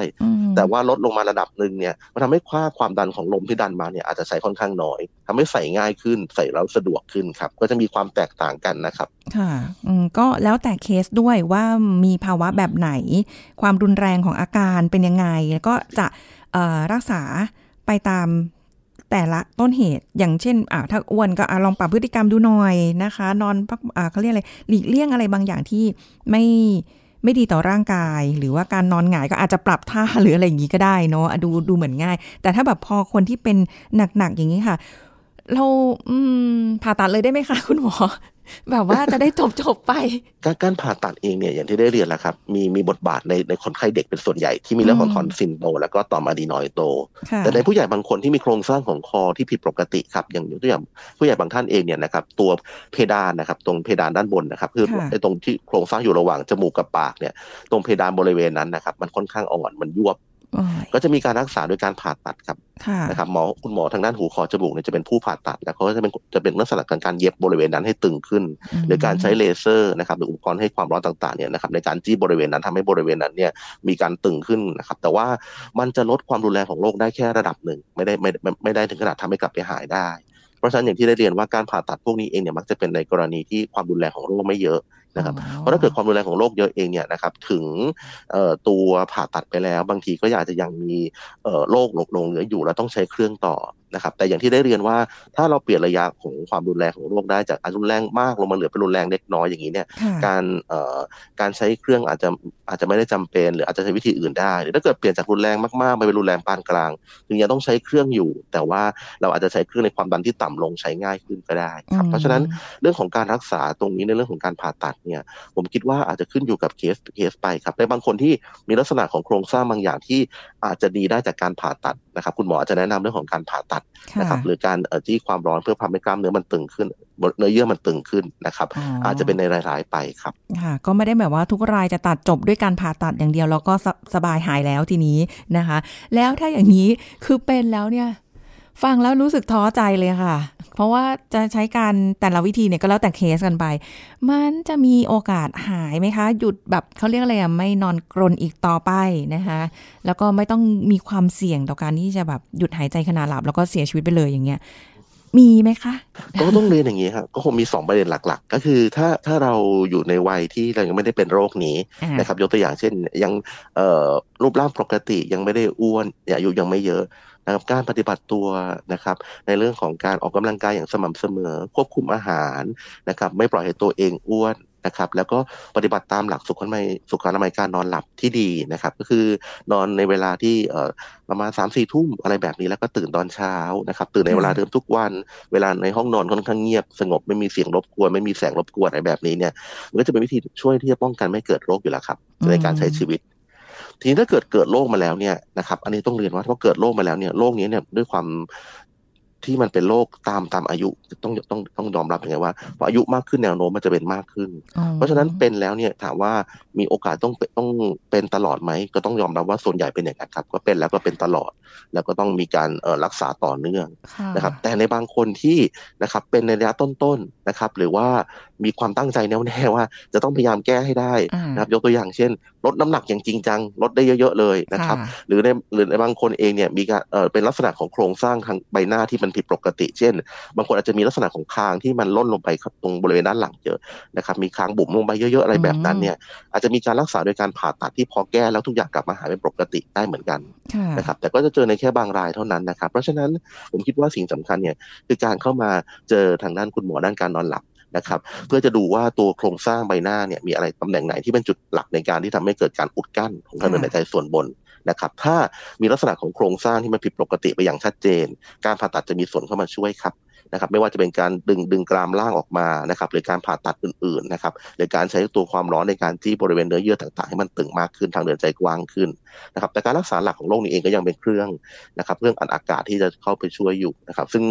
[SPEAKER 2] แต่ว่าลดลงมาระดับหนึ่งเนี่ยมันทำให้ค่าความดันของลมที่ดันมาเนี่ยอาจจะใช้ค่อนข้างน้อยทำให้ใส่ง่ายขึ้นใส่แล้วสะดวกขึ้นครับก็จะมีความแตกต่างกันนะครับ
[SPEAKER 3] ค่ะก็แล้วแต่เคสด้วยว่ามีภาวะแบบไหน ความรุนแรงของอาการเป็นยังไงแล้วก็จะรักษาไปตาม แต่ละต้นเหตุอย่างเช่นอ่าถ้าอ้วนก็ลองปรับพฤติกรรมดูหน่อยนะคะ นอนพักอ่าเขาเรียกอะไรหลีกเลี่ยงอะไรบางอย่างที่ไม่ไม่ดีต่อร่างกาย หรือว่าการนอนหงายก็อาจจะปรับท่าหรืออะไรอย่างนี้ก็ได้เนาะดูดูเหมือนง่าย แต่ถ้าแบบพอคนที่เป็นหนักๆอย่างนี้ค่ะ เราผ่าตัดเลยได้ไหมคะคุณหมอ แบบว่าจะได้จบจบไป
[SPEAKER 2] การการผ่าตัดเองเนี่ยอย่างที่ได้เรียนแล้วครับ มีมีบทบาทในในคนไข้เด็กเป็นส่วนใหญ่ที่มีเรื่องของทอนซินโตแล้วก็ต่อมาดีนอยโต แต่ในผู้ใหญ่บางคนที่มีโครงสร้างของคอที่ผิดปกติครับ อย่างตัวอย่างผู้ใหญ่บางท่านเองเนี่ยนะครับตัวเพดานนะครับ ตรงเพดานด้านบนนะครับคือไอ้ตรงที่โครงสร้างอยู่ระหว่างจมูกกับปากเนี่ย ตรงเพดานบริเวณนั้นนะครับ มันค่อนข้างอ่อนมันยวบ ก็จะมีการรักษาโดยการผ่าตัดครับนะครับหมอคุณหมอทางด้านหูคอจมูกเนี่ยจะเป็นผู้ผ่าตัด แล้วเขาก็จะเป็นจะเป็นลักษณะการการเย็บบริเวณนั้นให้ตึงขึ้นหรือการใช้เลเซอร์นะครับหรืออุปกรณ์ให้ความร้อนต่างๆเนี่ยนะครับในการจี้บริเวณนั้นทำให้บริเวณนั้นเนี่ยมีการตึงขึ้นนะครับแต่ว่ามันจะลดความรุนแรงของโรคได้แค่ระดับหนึ่งไม่ได้ไม่ไม่ได้ถึงขนาดทำให้กลับไปหายได้ เพราะฉะนั้นอย่างที่ได้เรียนว่าการผ่าตัดพวกนี้เองเนี่ยมักจะเป็นในกรณีที่ความรุนแรงของโรคไม่เยอะ นะครับเพราะถ้าเกิดความรุนแรงของโรคเยอะเองเนี่ยนะครับถึงตัวผ่าตัดไปแล้ว บางทีก็อาจจะยังมีโรคหลงเหลืออยู่แล้วต้องใช้เครื่องต่อ นะครับแต่อย่างที่ได้เรียนว่าถ้าเราเปลี่ยนระยะของความรุนแรงของโรคได้จากรุนแรงมากลงมาเหลือเป็นรุนแรงเล็กน้อยอย่างนี้เนี่ยการการใช้เครื่องอาจจะอาจจะไม่ได้จำเป็น หรืออาจจะใช้วิธีอื่นได้หรือถ้าเกิดเปลี่ยนจากรุนแรงมากๆมาเป็นรุนแรงปานกลางถึงยังต้องใช้เครื่องอยู่ แต่ว่าเราอาจจะใช้เครื่องในความดันที่ต่ำลงใช้ง่ายขึ้นก็ได้ครับเพราะฉะนั้นเรื่องของการรักษาตรงนี้ในเรื่องของการผ่าตัดเนี่ยผมคิดว่าอาจจะขึ้นอยู่กับเคสเคสไปครับในบางคนที่มีลักษณะของโครงสร้างบางอย่างที่อาจจะดีได้จากการผ่าตัดนะครับคุณหมออาจจะแนะนำเรื่องของการผ่าตัดนะครับหรือการจี้ความร้อนเพื่อทำให้กล้ามเนื้อมันตึงขึ้น เนื้อเยื่อมันตึงขึ้นนะครับ อาจจะเป็นในรายๆไปครับ
[SPEAKER 3] ค่ะก็ไม่ได้แบบว่าทุกรายจะตัดจบด้วยการผ่าตัดอย่างเดียว แล้วก็สบายหายแล้วทีนี้นะคะ แล้วถ้าอย่างนี้คือเป็นแล้วเนี่ย ฟังแล้วรู้สึกท้อใจเลยค่ะ เพราะว่าจะใช้การแต่ละวิธีเนี่ยก็แล้วแต่เคสกันไป มันจะมีโอกาสหายไหมคะ หยุดแบบเขาเรียกอะไรอะไม่นอนกรนอีกต่อไปนะคะ แล้วก็ไม่ต้องมีความเสี่ยงต่อการที่จะแบบหยุดหายใจขณะหลับ แล้วก็เสียชีวิตไปเลยอย่างเงี้ย มีไหมคะ
[SPEAKER 2] ก็ต้องเรียนอย่างนี้ครับก็คงมีสองประเด็นหลัก ๆ ก็คือถ้าถ้าเราอยู่ในวัยที่เรายังไม่ได้เป็นโรคนี้นะครับ ยกตัวอย่างเช่นยังรูปร่างปกติยังไม่ได้อ้วนอายุยังไม่เยอะ นะครับการปฏิบัติตัวนะครับ ในเรื่องของการออกกำลังกายอย่างสม่ำเสมอ ควบคุมอาหารนะครับไม่ปล่อยให้ตัวเองอ้วนนะครับแล้วก็ปฏิบัติตามหลักสุขอนามัยสุขอนามัยการนอนหลับที่ดีนะครับ ก็คือนอนในเวลาที่เออประมาณสามสี่ทุ่มอะไรแบบนี้แล้วก็ตื่นตอนเช้านะครับ ตื่นในเวลาเดิมทุกวัน เวลาในห้องนอนค่อนข้างเงียบสงบไม่มีเสียงรบกวนไม่มีแสงรบกวนอะไรแบบนี้เนี่ยมันก็จะเป็นวิธีช่วยที่จะป้องกันไม่เกิดโรคอยู่แล้วครับในการใช้ชีวิต ทีนี้ถ้าเกิดเกิดโรคมาแล้วเนี่ยนะครับ อันนี้ต้องเรียนว่าถ้าเกิดโรคมาแล้วเนี่ยโรคนี้เนี่ยด้วยความ ที่มันเป็นโรคตามตามอายุต้องต้องต้องยอมรับยังไงว่าพออายุมากขึ้นแนวโน้มมันจะเป็นมากขึ้น เพราะฉะนั้นเป็นแล้วเนี่ยถามว่ามีโอกาสต้องต้องเป็นตลอดไหมก็ต้องยอมรับว่าส่วนใหญ่เป็นอย่างนั้นครับ ก็เป็นแล้วก็เป็นตลอด แล้วก็ต้องมีการรักษาต่อเนื่องนะครับ แต่ในบางคนที่นะครับเป็นในระยะต้นๆนะครับ หรือว่ามีความตั้งใจแน่วแน่ว่า จะต้องพยายามแก้ให้ได้นะครับ ยกตัวอย่างเช่น ลดน้ำหนักอย่างจริงจังลดได้เยอะๆเลยนะครับ หรือในหรือในบางคนเองเนี่ยมีการเออเป็นลักษณะของโครงสร้างทางใบหน้าที่มันผิดปกติ เช่น บางคนอาจจะมีลักษณะของคางที่มันล่นลงไปตรงบริเวณด้านหลังเยอะนะครับ มีคางบุ๋มลงไปเยอะๆอะไรแบบนั้นเนี่ย อาจจะมีการรักษาโดยการผ่าตัดที่พอแก้แล้วทุกอย่างกลับมาหายเป็นปกติได้เหมือนกันนะครับ แต่ก็จะเจอในแค่บางรายเท่านั้นนะครับ เพราะฉะนั้นผมคิดว่าสิ่งสำคัญเนี่ยคือการเข้ามาเจอทางด้านคุณหมอด้านการนอนหลับนะครับเพื่อจะดูว่าตัวโครงสร้างใบหน้าเนี่ยมีอะไรตำแหน่งไหนที่เป็นจุดหลักในการที่ทำให้เกิดการอุดกั้นของทางเดินหายใจส่วนบน นะครับถ้ามีลักษณะของโครงสร้างที่มันผิดปกติไปอย่างชัดเจน การผ่าตัดจะมีส่วนเข้ามาช่วยครับ นะครับ ไม่ว่าจะเป็นการดึงดึงกรามล่างออกมานะครับ หรือการผ่าตัดอื่นๆนะครับ หรือการใช้ตัวความร้อนในการที่บริเวณเนื้อเยื่อต่างๆ ให้มันตึงมากขึ้นทางเดินใจกว้างขึ้นนะครับ แต่การรักษาหลักของโรคนี้เองก็ยังเป็นเครื่องนะครับเรื่องอัดอากาศที่จะเข้าไปช่วยอยู่นะครับ ซึ่ง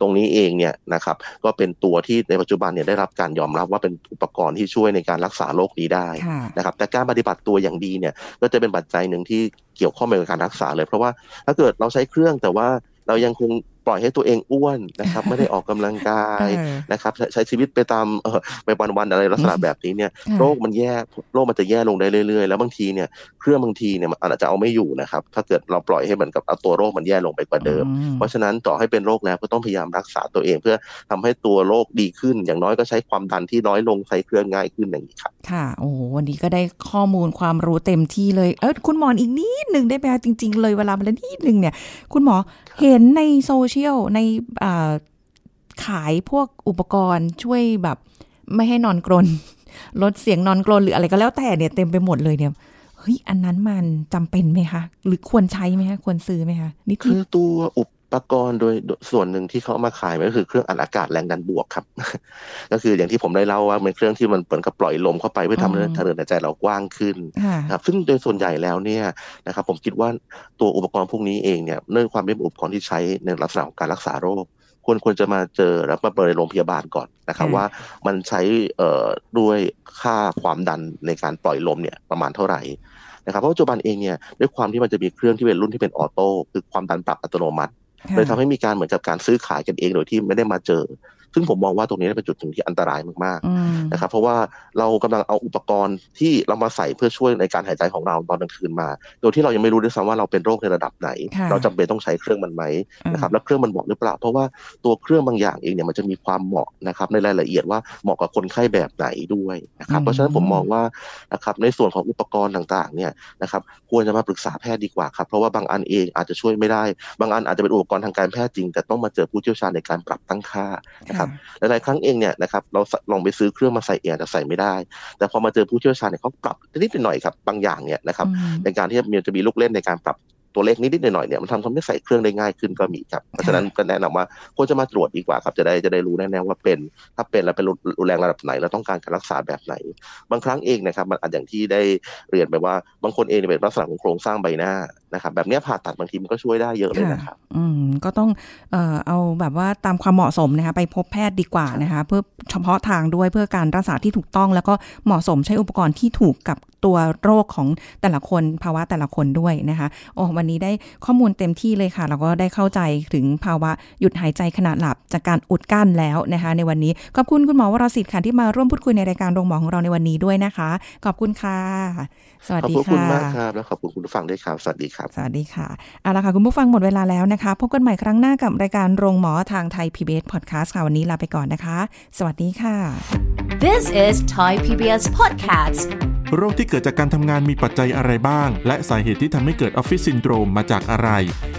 [SPEAKER 2] ตรงนี้เองเนี่ยนะครับ ก็เป็นตัวที่ในปัจจุบันเนี่ยได้รับการยอมรับว่าเป็นอุปกรณ์ที่ช่วยในการรักษาโรคนี้ได้นะครับ แต่การปฏิบัติตัวอย่างดีเนี่ย ก็จะเป็นปัจจัยหนึ่งที่เกี่ยวข้องกับการรักษาเลย เพราะว่าถ้าเกิดเราใช้เครื่องแต่ว่าเรายังคง ปล่อยให้ตัวเองอ้วนนะครับ ไม่ได้ออกกำลังกายนะครับ ใช้ชีวิตไปตามเออไปวันๆอะไรลักษณะแบบนี้เนี่ยโรคมันแย่โรคมันจะแย่ลงได้เรื่อยๆ แล้วบางทีเนี่ยเครื่องบางทีเนี่ยมันอาจจะเอาไม่อยู่นะครับ ถ้าเกิดเราปล่อยให้เหมือนกับเอาตัวโรคมันแย่ลงไปกว่าเดิม เพราะฉะนั้นต่อให้เป็นโรคแล้วก็ต้องพยายามรักษาตัวเอง เพื่อทำให้ตัวโรคดีขึ้น อย่างน้อยก็ใช้ความดันที่น้อยลงใช้เครื่องง่ายขึ้นอย่างนี้ครับ
[SPEAKER 3] ค่ะโอ้วันนี้ก็ได้ข้อมูลความรู้เต็มที่เลยเออคุณหมออีกนิดหนึ่งได้ไหมจริง ๆ เลยเวลามาแล้วนิดหนึ่งเนี่ย คุณหมอเห็นในโซเชียลียลในขายพวกอุปกรณ์ช่วยแบบไม่ให้นอนกรนลดเสียงนอนกรนหรืออะไรก็แล้วแต่เนี่ยเต็มไปหมดเลยเนี่ยเฮ้ยอันนั้นมันจำเป็นไหมคะ หรือควรใช้ไหมคะ ควรซื้อไหมคะ
[SPEAKER 2] นี่คือตัวอุป กรณ์โดยส่วนหนึ่งที่เขามาขายก็คือเครื่องอัดอากาศแรงดันบวกครับ ก็คืออย่างที่ผมได้เล่าว่าเป็นเครื่องที่มันเปิดกับปล่อยลมเข้าไปเพื่อทำให้ทางเดินหายใจเรากว้างขึ้นครับ ซึ่งโดยส่วนใหญ่แล้วเนี่ยนะครับ ผมคิดว่าตัวอุปกรณ์พวกนี้เองเนี่ยเนื่องความเป็นอุปกรณ์ที่ใช้ในลักษณะของการรักษาโรคควรควรจะมาเจอแล้วมาเปิดในโรงพยาบาลก่อนนะครับว่ามันใช้เอ่อด้วยค่าความดันในการปล่อยลมเนี่ยประมาณเท่าไหร่นะครับเพราะปัจจุบันเองเนี่ยด้วยความที่มันจะมีเครื่องที่เป็นรุ่นที่เป็นออโต้คือความดันปรับอัตโนมัติ เลยทำให้มีการเหมือนกับการซื้อขายกันเองโดยที่ไม่ได้มาเจอ ซึ่งผมมองว่าตรงนี้เป็นจุดถึงที่อันตรายมากๆนะครับ เพราะว่าเรากำลังเอาอุปกรณ์ที่เรามาใส่เพื่อช่วยในการหายใจของเราตอนกลางคืนมา โดยที่เรายังไม่รู้ด้วยซ้ำว่าเราเป็นโรคในระดับไหน เราจำเป็นต้องใช้เครื่องมันไหมนะครับ แล้วเครื่องมันเหมาะหรือเปล่า เพราะว่าตัวเครื่องบางอย่างเองเนี่ยมันจะมีความเหมาะนะครับในรายละเอียดว่าเหมาะกับคนไข้แบบไหนด้วยนะครับ เพราะฉะนั้นผมมองว่านะครับในส่วนของอุปกรณ์ต่างๆเนี่ยนะครับควรจะมาปรึกษาแพทย์ดีกว่าครับ เพราะว่าบางอันเองอาจจะช่วยไม่ได้ บางอันอาจจะเป็นอุปกรณ์ทางการแพทย์จริง แต่ต้องมาเจอผู้เชี่ยวชาญในการปรับตั้งค่านะครับหลายๆครั้งเองเนี่ยนะครับเราลองไปซื้อเครื่องมาใส่เองจะใส่ไม่ได้ แต่พอมาเจอผู้เชี่ยวชาญเนี่ยเขาปรับนิดหน่อยครับบางอย่างเนี่ยนะครับในการที่มันจะมีลูกเล่นในการปรับตัวเลขนิดๆหน่อยๆเนี่ยมันทำให้ใส่เครื่องได้ง่ายขึ้นก็มีครับเพราะฉะนั้นก็แนะนำว่าควรจะมาตรวจดีกว่าครับจะได้จะได้รู้แน่ๆว่าเป็น ถ้าเป็นแล้วเป็นรุนแรงระดับไหนแล้วต้องการการรักษาแบบไหน บางครั้งเองนะครับมันอาจอย่างที่ได้เรียนไปว่าบางคนเองเป็นลักษณะของโครงสร้างใบหน้านะครับแบบนี้ผ่าตัดบางทีมันก็ช่วยได้เยอะเลยนะครับ
[SPEAKER 3] อืมก็ต้องเอ่อเอาแบบว่าตามความเหมาะสมนะคะไปพบแพทย์ดีกว่านะคะเพื่อเฉพาะทางด้วยเพื่อการรักษาที่ถูกต้อง แล้วก็เหมาะสมใช้อุปกรณ์ที่ถูกกับตัวโรคของแต่ละคนภาวะแต่ละคนด้วยนะคะโอ้วันนี้ได้ข้อมูลเต็มที่เลยค่ะแล้วก็ได้เข้าใจถึงภาวะหยุดหายใจขณะหลับจากการอุดกั้นแล้วนะคะ ในวันนี้ขอบคุณคุณหมอวรสิทธิ์ค่ะที่มาร่วมพูดคุยในรายการโรงหมอของเราในวันนี้ด้วยนะคะ ขอบคุณค่ะ สวัสดีค่ะขอบ
[SPEAKER 2] คุณมากครับแล้วขอบคุณคุณผู้ฟังด้วยครับสวัสดีครับ
[SPEAKER 3] สวัสดีค่ะเอาละค่ะ คุณผู้ฟังหมดเวลาแล้วนะคะ พบกันใหม่ครั้งหน้ากับรายการโรงหมอทางไทย PBS Podcast ค่ะ วันนี้ลาไปก่อนนะคะ สวัสดีค่ะ
[SPEAKER 1] This is Thai PBS Podcast
[SPEAKER 4] โรคที่เกิดจากการทำงานมีปัจจัยอะไรบ้าง และสาเหตุที่ทำให้เกิดออฟฟิศซินโดรมมาจากอะไร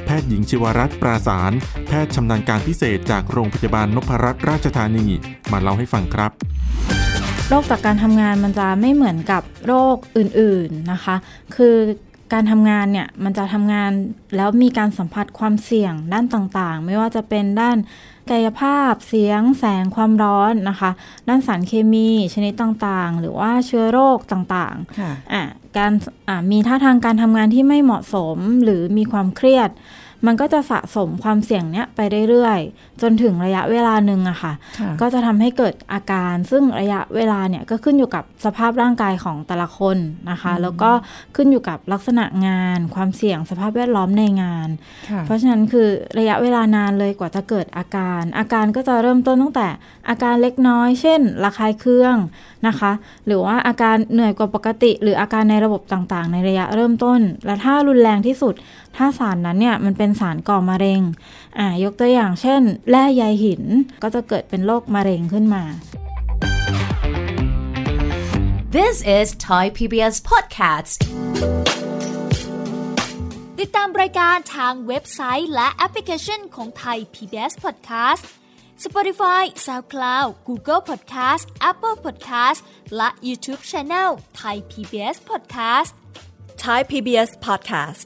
[SPEAKER 4] แพทย์หญิงชิวรัตน์ปราสาร แพทย์ชำนาญการพิเศษจากโรงพยาบาลนพรัตน์ราชธานี มาเล่าให้ฟังครับ
[SPEAKER 5] โรคจากการทำงานมันจะไม่เหมือนกับโรคอื่นๆนะคะ คือ การทำงานเนี่ยมันจะทำงานแล้วมีการสัมผัสความเสี่ยงด้านต่างๆ ไม่ว่าจะเป็นด้านกายภาพเสียง แสงความร้อนนะคะ ด้านสารเคมีชนิดต่างๆ หรือว่าเชื้อโรคต่างๆอ่าการมีท่าทางการทำงานที่ไม่เหมาะสมหรือมีความเครียด มันก็จะสะสมความเสี่ยงเนี้ยไปเรื่อยๆ จนถึงระยะเวลาหนึ่งอะค่ะ ก็จะทำให้เกิดอาการซึ่งระยะเวลาเนี่ยก็ขึ้นอยู่กับสภาพร่างกายของแต่ละคนนะคะ แล้วก็ขึ้นอยู่กับลักษณะงาน ความเสี่ยงสภาพแวดล้อมในงาน เพราะฉะนั้นคือระยะเวลานานเลยกว่าจะเกิดอาการ อาการก็จะเริ่มต้นตั้งแต่อาการเล็กน้อย เช่น ระคายเคืองนะคะ หรือว่าอาการเหนื่อยกว่าปกติ หรืออาการในระบบต่างๆ ในระยะเริ่มต้น และถ้ารุนแรงที่สุด ถ้าสารนั้นเนี่ยมันเป็นสารก่อมะเร็งอ่ายกตัวอย่างเช่น แร่ใยหินก็จะเกิดเป็นโรคมะเร็งขึ้นมา
[SPEAKER 1] This is Thai PBS Podcast
[SPEAKER 6] ติดตามรายการทางเว็บไซต์และแอปพลิเคชันของไทย PBS Podcast Spotify SoundCloud Google Podcast Apple Podcast และ YouTube Channel Thai PBS Podcast
[SPEAKER 7] Thai PBS Podcast